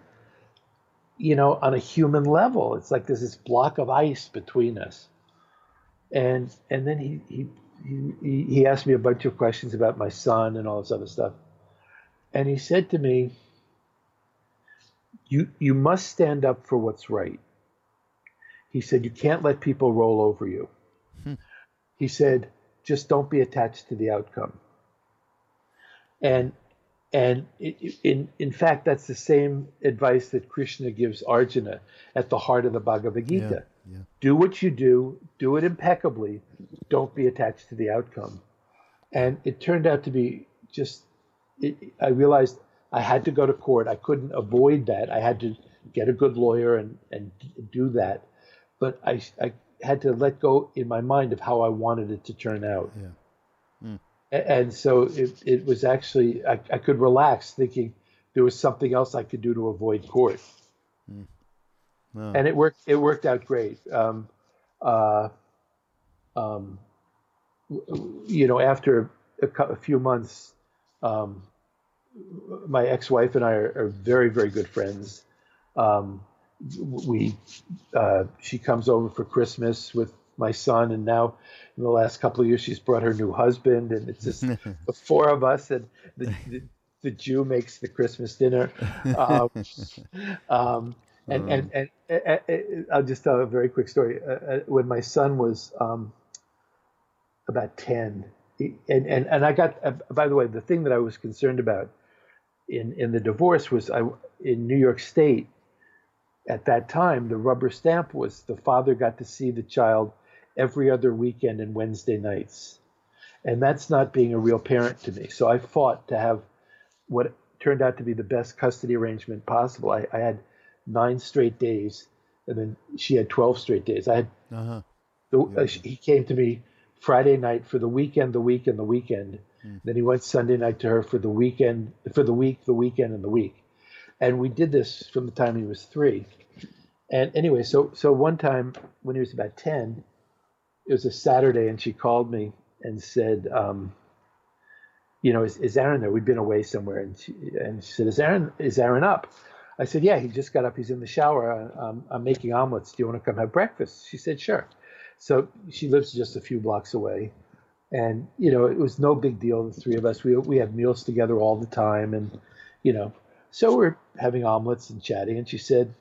S2: You know, on a human level, it's like there's this block of ice between us. And and then he he he, he asked me a bunch of questions about my son and all this other stuff. And he said to me, you, you must stand up for what's right. He said, You can't let people roll over you. Hmm. He said, Just don't be attached to the outcome. And and in in fact, that's the same advice that Krishna gives Arjuna at the heart of the Bhagavad Gita. Yeah, yeah. Do what you do, do it impeccably. Don't be attached to the outcome. And it turned out to be just. It, I realized I had to go to court. I couldn't avoid that. I had to get a good lawyer and, and do that. But I, I had to let go in my mind of how I wanted it to turn out. Yeah. Mm. And so it, it was actually, I, I could relax thinking there was something else I could do to avoid court. Mm. Oh. And it worked, it worked out great. Um, uh, um, you know, after a, a few months, um, my ex-wife and I are, are very, very good friends. Um, we, uh, she comes over for Christmas with my son, and now in the last couple of years, she's brought her new husband, and it's just the four of us, and the, the, the Jew makes the Christmas dinner. Um, um, and, and, and, and, I'll just tell a very quick story. Uh, uh when my son was um, about 10, and, and, and I got, uh, by the way, the thing that I was concerned about in in the divorce was I in New York State at that time the rubber stamp was the father got to see the child every other weekend and Wednesday nights. And that's not being a real parent to me. So I fought to have what turned out to be the best custody arrangement possible. I, I had nine straight days, and then she had 12 straight days. I had, uh-huh. the, uh, he came to me Friday night for the weekend, the weekend, the weekend. Mm. Then he went Sunday night to her for the weekend, for the week, the weekend, and the week. And we did this from the time he was three. And anyway, so so one time when he was about ten, it was a Saturday, and she called me and said, um, "You know, is, is Aaron there? We'd been away somewhere." And she and she said, "Is Aaron is Aaron up?" I said, "Yeah, he just got up. He's in the shower. I'm making omelets. Do you want to come have breakfast?" She said, "Sure." So she lives just a few blocks away, and you know it was no big deal. The three of us we we had meals together all the time, and you know, so we're having omelets and chatting. And she said,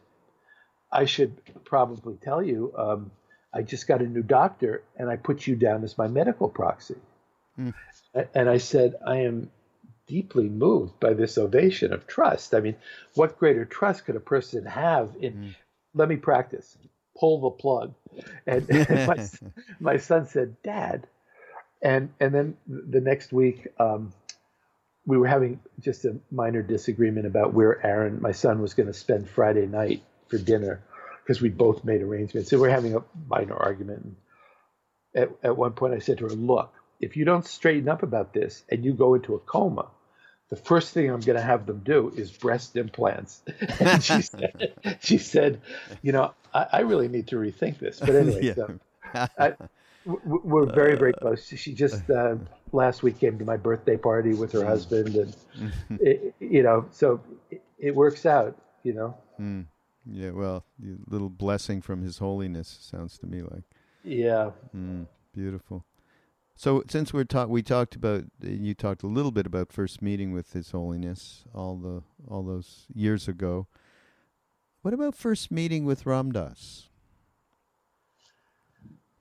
S2: "I should probably tell you, um, I just got a new doctor, and I put you down as my medical proxy." Mm. And I said, "I am." Deeply moved by this ovation of trust. I mean, what greater trust could a person have in? Mm. Let me practice. Pull the plug. And, and my, my son said, "Dad, and and then the next week um, we were having just a minor disagreement about where Aaron, my son, was going to spend Friday night for dinner because we both made arrangements. So we're having a minor argument. And at, at one point, I said to her, "Look, if you don't straighten up about this and you go into a coma, the first thing I'm going to have them do is breast implants. and she said, she said, you know, I, I really need to rethink this. But anyway, yeah. so I, we're very, very close. She just uh, last week came to my birthday party with her husband, and it, you know, so it, it, works out. You know.
S1: Mm. Yeah. Well, the little blessing from His Holiness sounds to me like.
S2: Yeah.
S1: Mm, beautiful. So since we're talk, we talked about you talked a little bit about first meeting with His Holiness all the all those years ago. What about first meeting with Ram Dass?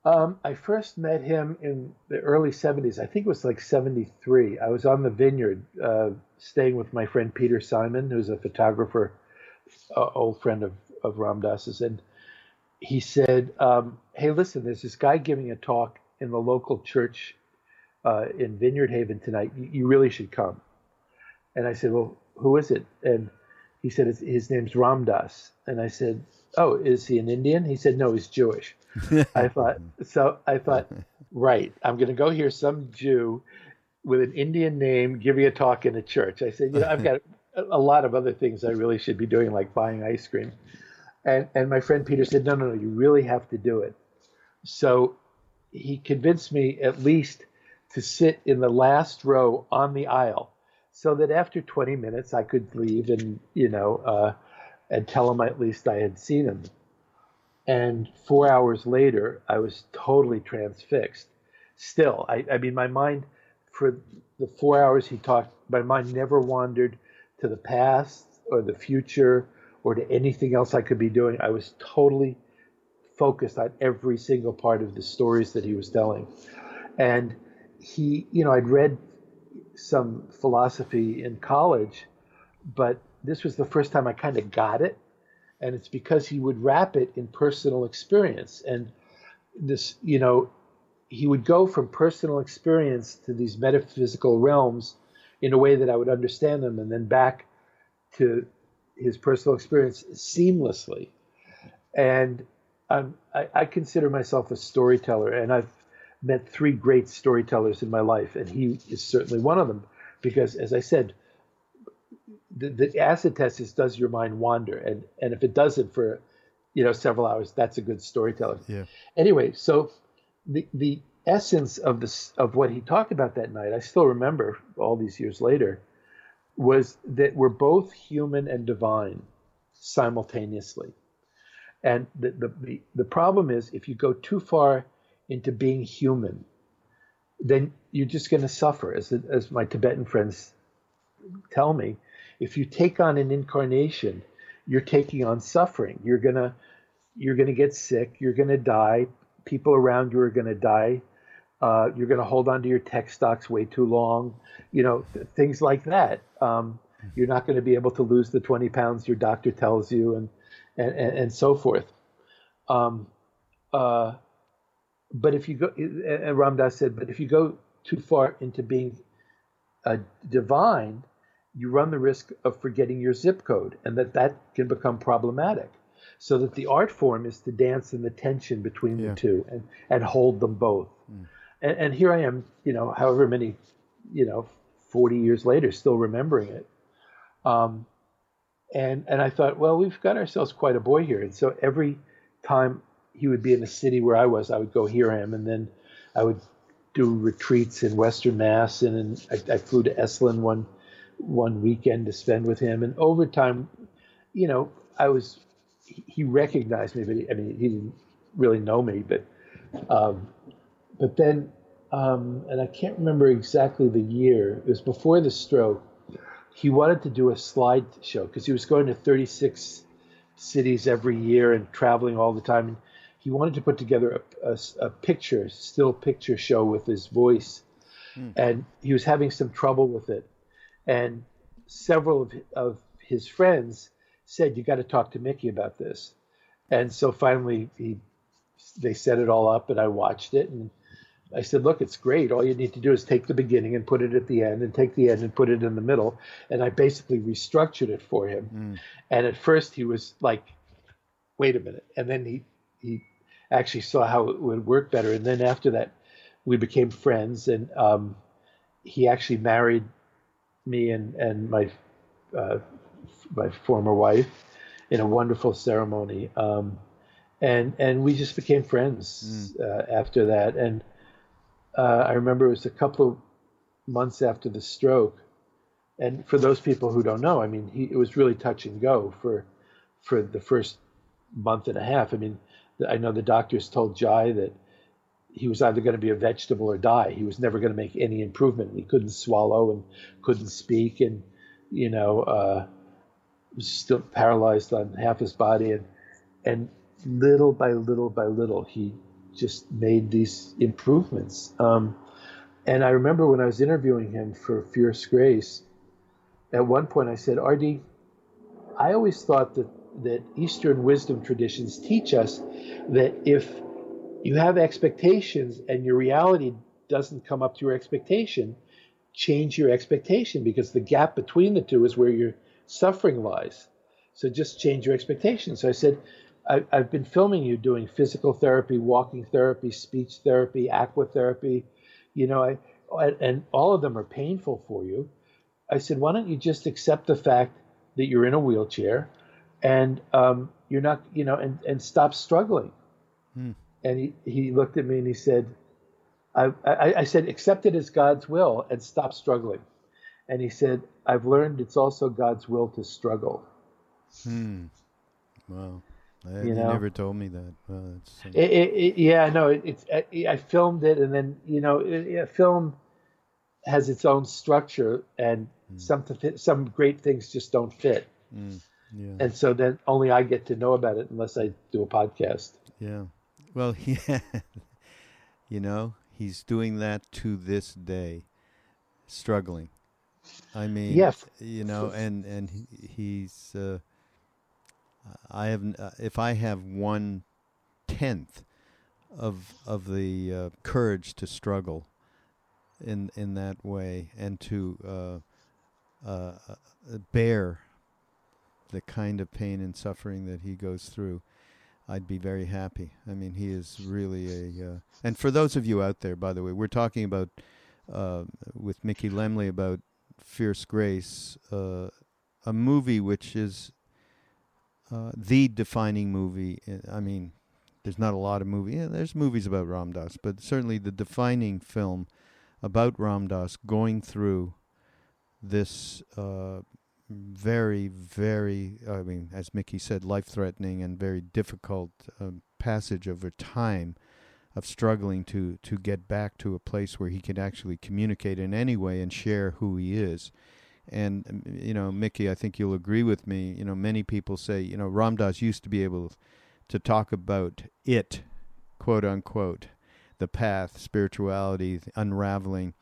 S2: Um, I first met him in the early 70s. I think it was like 73. I was on the vineyard uh, staying with my friend Peter Simon, who's a photographer, uh, old friend of, of Ram Dass's. And he said, um, Hey, listen, there's this guy giving a talk in the local church uh, in Vineyard Haven tonight. You, you, really should come. And I said, Well, who is it? And he said, His name's Ram Dass. And I said, Oh, is he an Indian? He said, No, he's Jewish. I thought, so I thought, right, I'm going to go hear some Jew with an Indian name giving a talk in a church. I said, You know, I've got a lot of other things I really should be doing, like buying ice cream. And, and my friend Peter said, No, no, no, you really have to do it. So he convinced me at least to sit in the last row on the aisle so that after 20 minutes I could leave and, you know, uh, and tell him at least I had seen him. And four hours later, I was totally transfixed. Still, I, I mean, my mind, for the four hours he talked, my mind never wandered to the past or the future or to anything else I could be doing. I was totally focused on every single part of the stories that he was telling. And he, you know, I'd read some philosophy in college, but this was the first time I kind of got it. And it's because he would wrap it in personal experience. And this, you know, he would go from personal experience to these metaphysical realms in a way that I would understand them and then back to his personal experience seamlessly. And I'm, I, I consider myself a storyteller, and I've met three great storytellers in my life, and he is certainly one of them. Because, as I said, the, the acid test is does your mind wander, and and if it doesn't for, you know, several hours, that's a good storyteller.
S1: Yeah.
S2: Anyway, so the the essence of this of what he talked about that night, I still remember all these years later, was that we're both human and divine simultaneously. And the, the, the, the problem is if you go too far into being human, then you're just going to suffer. As, as my Tibetan friends tell me, if you take on an incarnation, you're taking on suffering. You're gonna you're gonna get sick. You're gonna die. People around you are gonna die. Uh, you're gonna hold on to your tech stocks way too long. You know th- things like that. Um, you're not going to be able to lose the 20 pounds your doctor tells you, and and, and, and so forth. Um, uh, but if you go, and Ram Dass said, but if you go too far into being uh, divine, you run the risk of forgetting your zip code, and that that can become problematic. So that the art form is to dance in the tension between yeah. the two and and hold them both. Mm. And, and here I am, you know, however many, you know, forty years later, still remembering it. Um, and and I thought, well, we've got ourselves quite a boy here. And so every time he would be in the city where I was, I would go hear him, and then I would do retreats in Western Mass, and I, I flew to Esalen one one weekend to spend with him. And over time, you know, I was he recognized me, but he, I mean, he didn't really know me, but um, but then, um, and I can't remember exactly the year. It was before the stroke he wanted to do a slide show because he was going to 36 cities every year and traveling all the time. And he wanted to put together a, a, a picture, still picture show with his voice. Mm. And he was having some trouble with it. And several of, of his friends said, You got to talk to Mickey about this. And so finally, he, they set it all up, and I watched it. And I said, look, it's great. All you need to do is take the beginning and put it at the end, and take the end and put it in the middle. And I basically restructured it for him. Mm. And at first, he was like, wait a minute. And then he he actually saw how it would work better. And then after that, we became friends, and um, he actually married me and and my uh, my former wife in a wonderful ceremony. Um, and and we just became friends mm. uh, after that. And uh, I remember it was a couple of months after the stroke. And for those people who don't know, I mean, he, it was really touch and go for for the first month and a half. I mean, I know the doctors told Jai that he was either going to be a vegetable or die. He was never going to make any improvement. He couldn't swallow and couldn't speak, and you know, uh, was still paralyzed on half his body. And and little by little by little, he just made these improvements. Um, and I remember when I was interviewing him for Fierce Grace, at one point I said, RD, I always thought that, that Eastern wisdom traditions teach us that if you have expectations and your reality doesn't come up to your expectation, change your expectation because the gap between the two is where your suffering lies. So just change your expectations. So I said, I, have been filming you doing physical therapy, walking therapy, speech therapy, aqua therapy, you know, I, and all of them are painful for you. I said, why don't you just accept the fact that you're in a wheelchair and um, you're not, you know, and, and stop struggling. Hmm. And he, he looked at me and he said, I, I, I said, accept it as God's will and stop struggling. And he said, I've learned it's also God's will to struggle.
S1: Hmm. Wow. I, you, know? never told me that. Well,
S2: it, it, it, yeah, no, it's I, filmed it, and then you know, a film has its own structure, and mm. some some great things just don't fit. Mm. Yeah. And so then only I get to know about it unless I do a podcast.
S1: Yeah. Well, yeah. you know, he's doing that to this day, struggling. I mean,
S2: yeah.
S1: you know, and and he's uh, I have uh, if I have one tenth of of the uh, courage to struggle in in that way and to uh, uh, uh, bear the kind of pain and suffering that he goes through, I'd be very happy. I mean, he is really a. Uh, and for those of you out there, by the way, we're talking about with Mickey Lemle about Fierce Grace, a movie which is uh, the defining movie. I mean, there's not a lot of movie. Yeah, there's movies about Ram Dass, but certainly the defining film about Ram Dass going through this uh, very, very, I mean, as Mickey said, life-threatening and very difficult um, passage over time of struggling to to get back to a place where he can actually communicate in any way and share who he is. And um, you know, Mickey, I think you'll agree with me. You know, many people say, you know, Ram Dass used to be able to talk about it, quote unquote, the path, spirituality, unraveling,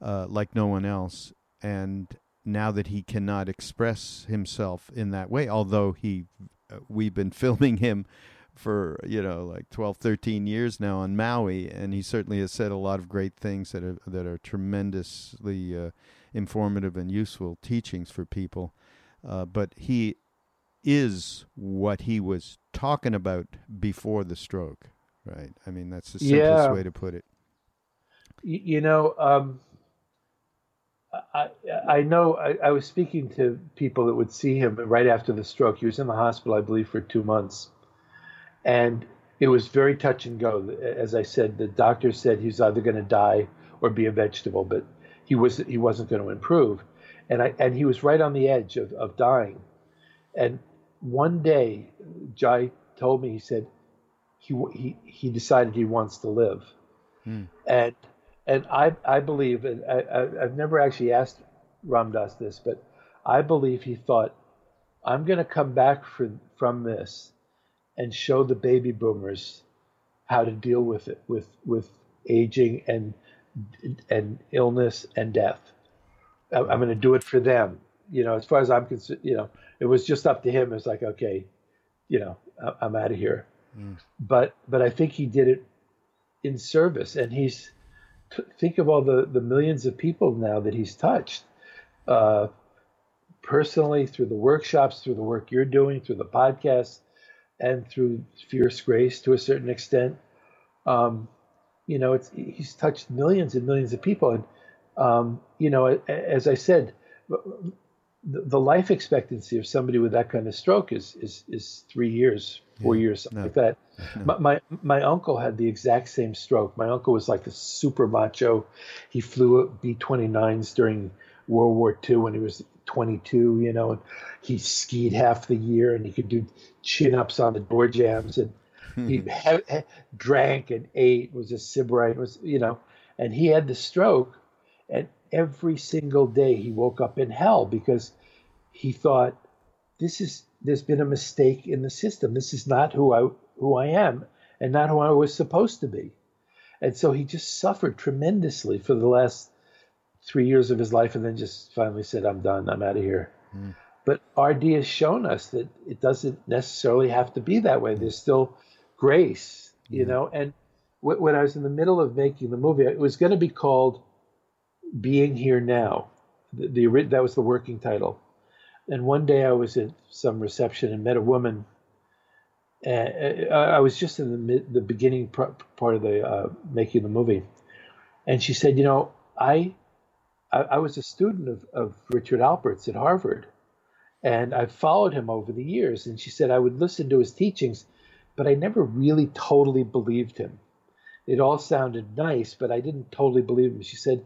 S1: uh, like no one else. And now that he cannot express himself in that way, although he, uh, we've been filming him for you know like 12 13 years now on Maui and he certainly has said a lot of great things that are that are tremendously uh, informative and useful teachings for people. Uh, but he is what he was talking about before the stroke, right? I mean, that's the simplest yeah. way to put it.
S2: You know, um, I I know I, I, was speaking to people that would see him right after the stroke. He was in the hospital, I believe, for two months, and it was very touch and go. As I said, the doctor said he was either going to die or be a vegetable, but he was he wasn't going to improve, and I and he was right on the edge of, of dying, and one day Jai told me he said he he he decided he wants to live, hmm. and and I I believe and I, I've never actually asked Ram Dass this, but I believe he thought I'm going to come back for, from this and show the baby boomers how to deal with it with with aging and and illness and death. I'm going to do it for them. You know, as far as I'm concerned, you know, it was just up to him. It's like, okay, you know, I'm out of here. Mm. But but I think he did it in service, and he's think of all the the millions of people now that he's touched, uh, personally through the workshops, through the work you're doing, through the podcast, and through Fierce Grace to a certain extent. Um, You know, it's he's touched millions and millions of people, and um, you know, as I said, the life expectancy of somebody with that kind of stroke is is is three years, four yeah, years, something no, like that. No. My, my, my uncle had the exact same stroke. My uncle was like a super macho. He flew B twenty nines during World War II when he was 22, you know, and he skied half the year and he could do chin ups on the door jambs and he ha- ha- drank and ate, was a sybarite, was, you know, and he had the stroke. And every single day he woke up in hell because he thought, this is, there's been a mistake in the system. This is not who I, who I am and not who I was supposed to be. And so he just suffered tremendously for the last three years of his life and then just finally said, I'm done, I'm out of here. Mm. But RD has shown us that it doesn't necessarily have to be that way. There's still grace, you know. And when I was in the middle of making the movie, it was going to be called Being Here Now. The, the, that was the working title. And one day I was at some reception and met a woman. And I was just in the the beginning part of the uh, making the movie, and she said, "You know, I I, I was a student of, of Richard Alpert's at Harvard, and I've followed him over the years. And she said I would listen to his teachings, but I never really totally believed him. It all sounded nice, but I didn't totally believe him. She said,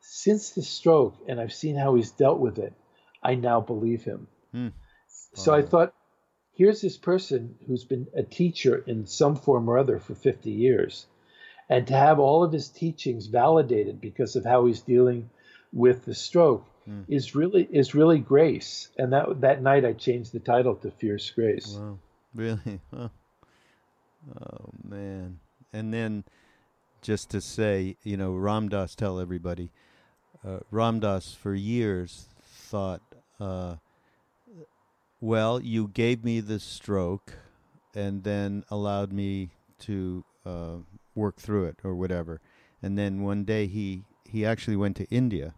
S2: since the stroke, and I've seen how he's dealt with it, I now believe him. Hmm. So I thought, here's this person who's been a teacher in some form or other for 50 years. And to have all of his teachings validated because of how he's dealing with the stroke mm. is really is really grace. And that that night I changed the title to Fierce Grace.
S1: Wow, really? Oh man! And then just to say, you know, Ram Dass tell everybody. Uh, Ram Dass for years thought, uh, well, you gave me the stroke, and then allowed me to uh, work through it or whatever. And then one day he he actually went to India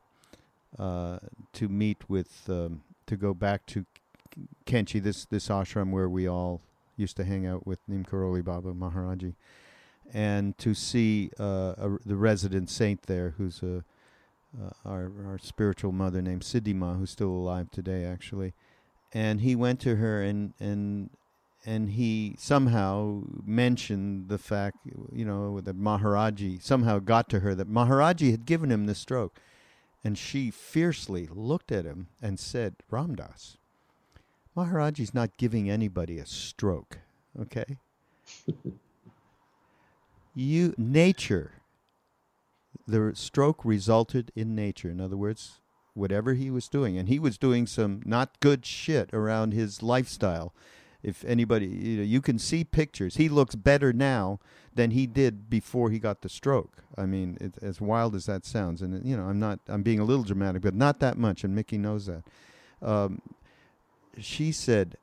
S1: uh, to meet with um, to go back to Kainchi, this this ashram where we all used to hang out with Neem Karoli Baba Maharaji, and to see uh, a, the resident saint there, who's a uh, our our spiritual mother named Siddhima, who's still alive today, actually. And he went to her and and and he somehow mentioned the fact, you know, that Maharaji somehow got to her that Maharaji had given him the stroke. And she fiercely looked at him and said, Ram Dass, Maharaji's not giving anybody a stroke, okay? you nature the stroke resulted in nature. In other words, whatever he was doing, and he was doing some not good shit around his lifestyle if anybody, you know, you can see pictures. He looks better now than he did before he got the stroke. I mean, it, as wild as that sounds, and you know, I'm not, I'm being a little dramatic, but not that much, and Mickey knows that. Um, she said,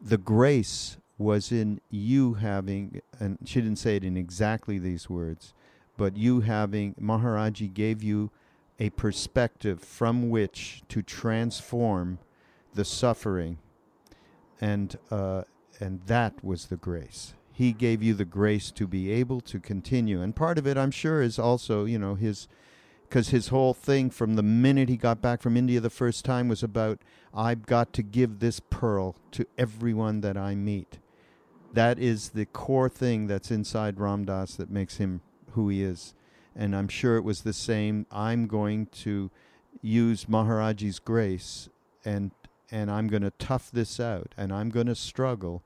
S1: the grace was in you having, and she didn't say it in exactly these words, but you having Maharaji gave you a perspective from which to transform the suffering and uh, and that was the grace. He gave you the grace to be able to continue, and part of it, I'm sure, is also you know his because his whole thing from the minute he got back from India the first time was about I've got to give this pearl to everyone that I meet. That is the core thing that's inside Ram Dass that makes him who he is. And I'm sure it was the same. I'm going to use Maharaji's grace and and I'm going to tough this out and I'm going to struggle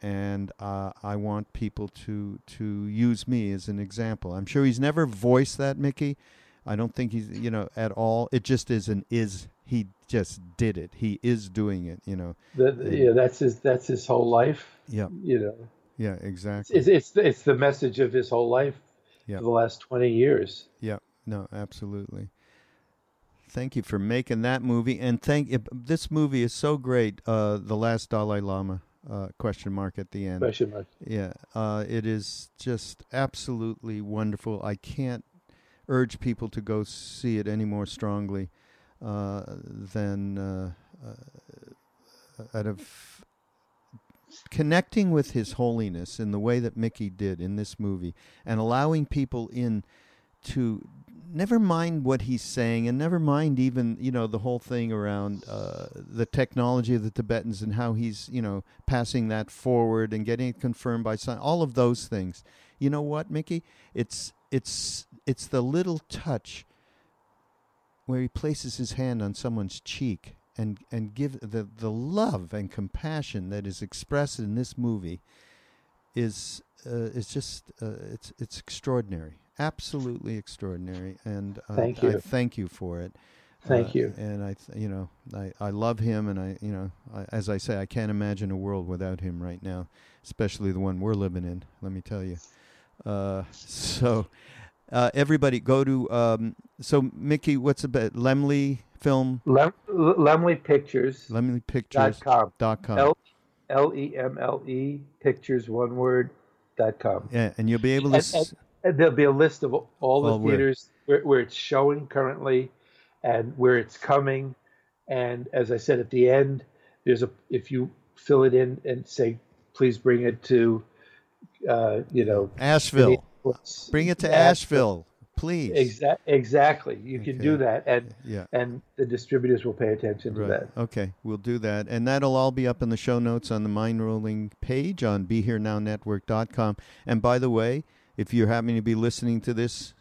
S1: and uh, I want people to to use me as an example. I'm sure he's never voiced that, Mickey. I don't think he's you know at all. It just is an is. He just did it. He is doing it. You know.
S2: The, yeah, that's his. That's his whole life.
S1: Yeah.
S2: You know.
S1: Yeah, exactly.
S2: It's it's it's the message of his whole life yeah. for the last twenty years.
S1: Yeah. No, absolutely thank you for making that movie, and thank this movie is so great. Uh, the last Dalai Lama uh, question mark at the end.
S2: Question mark.
S1: Yeah, uh, it is just absolutely wonderful. I can't urge people to go see it any more strongly uh, than uh, uh, out of connecting with His Holiness in the way that Mickey did in this movie, and allowing people in to never mind what he's saying, and never mind even you know the whole thing around uh, the technology of the Tibetans and how he's you know passing that forward and getting it confirmed by some all of those things. You know what, Mickey? It's it's it's the little touch where he places his hand on someone's cheek and and give the the love and compassion that is expressed in this movie is uh, is just uh, it's it's extraordinary, absolutely extraordinary, and uh,
S2: Thank
S1: I thank you for it.
S2: Thank
S1: Uh,
S2: you.
S1: And I, th- you know, I, I love him, and I, you know, I, as I say, I can't imagine a world without him right now, especially the one we're living in. Let me tell you. Uh, so, uh, everybody, go to. Um, so, Mickey, what's about Lemle Film?
S2: Lem- Lemle Pictures.
S1: Lemle
S2: dot
S1: Pictures
S2: com.
S1: dot com.
S2: L L E M L E Pictures one word dot com.
S1: yeah, and you'll be able to.
S2: And,
S1: s-
S2: and, there'll be a list of all the
S1: where?
S2: theaters where, where it's showing currently, and where it's coming. And as I said at the end, there's a if you fill it in and say, please bring it to, uh, you know,
S1: Asheville. Bring it to
S2: Asheville.
S1: Please.
S2: Exa- exactly. You can do that, and
S1: Yeah.
S2: and the distributors will pay attention to
S1: Right.
S2: that.
S1: Okay, we'll do that. And that'll all be up in the show notes on the Mind Rolling page on BeHereNowNetwork.com. And by the way, if you're happening to be listening to this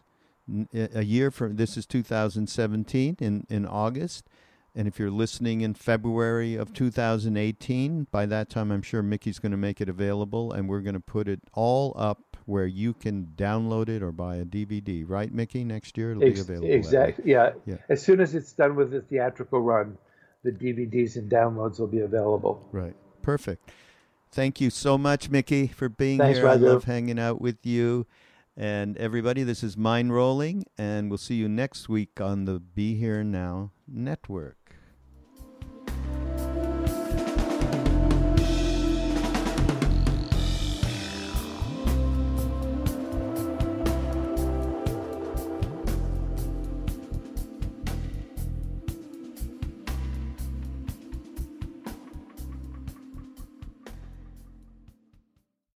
S1: a year from this is 2017 in, in August. And if you're listening in February of 2018, by that time I'm sure Mickey's going to make it available and we're going to put it all up where you can download it or buy a DVD. Right, Mickey? Next year it'll be available.
S2: Exactly. Yeah.
S1: Yeah.
S2: As soon as it's done with the theatrical run, the DVDs and downloads will be available.
S1: Right. Perfect. Thank you so much, Mickey, for being
S2: Thanks,
S1: here. I love hanging out with you. And everybody, this is Mind Rolling, and we'll see you next week on the Be Here Now Network.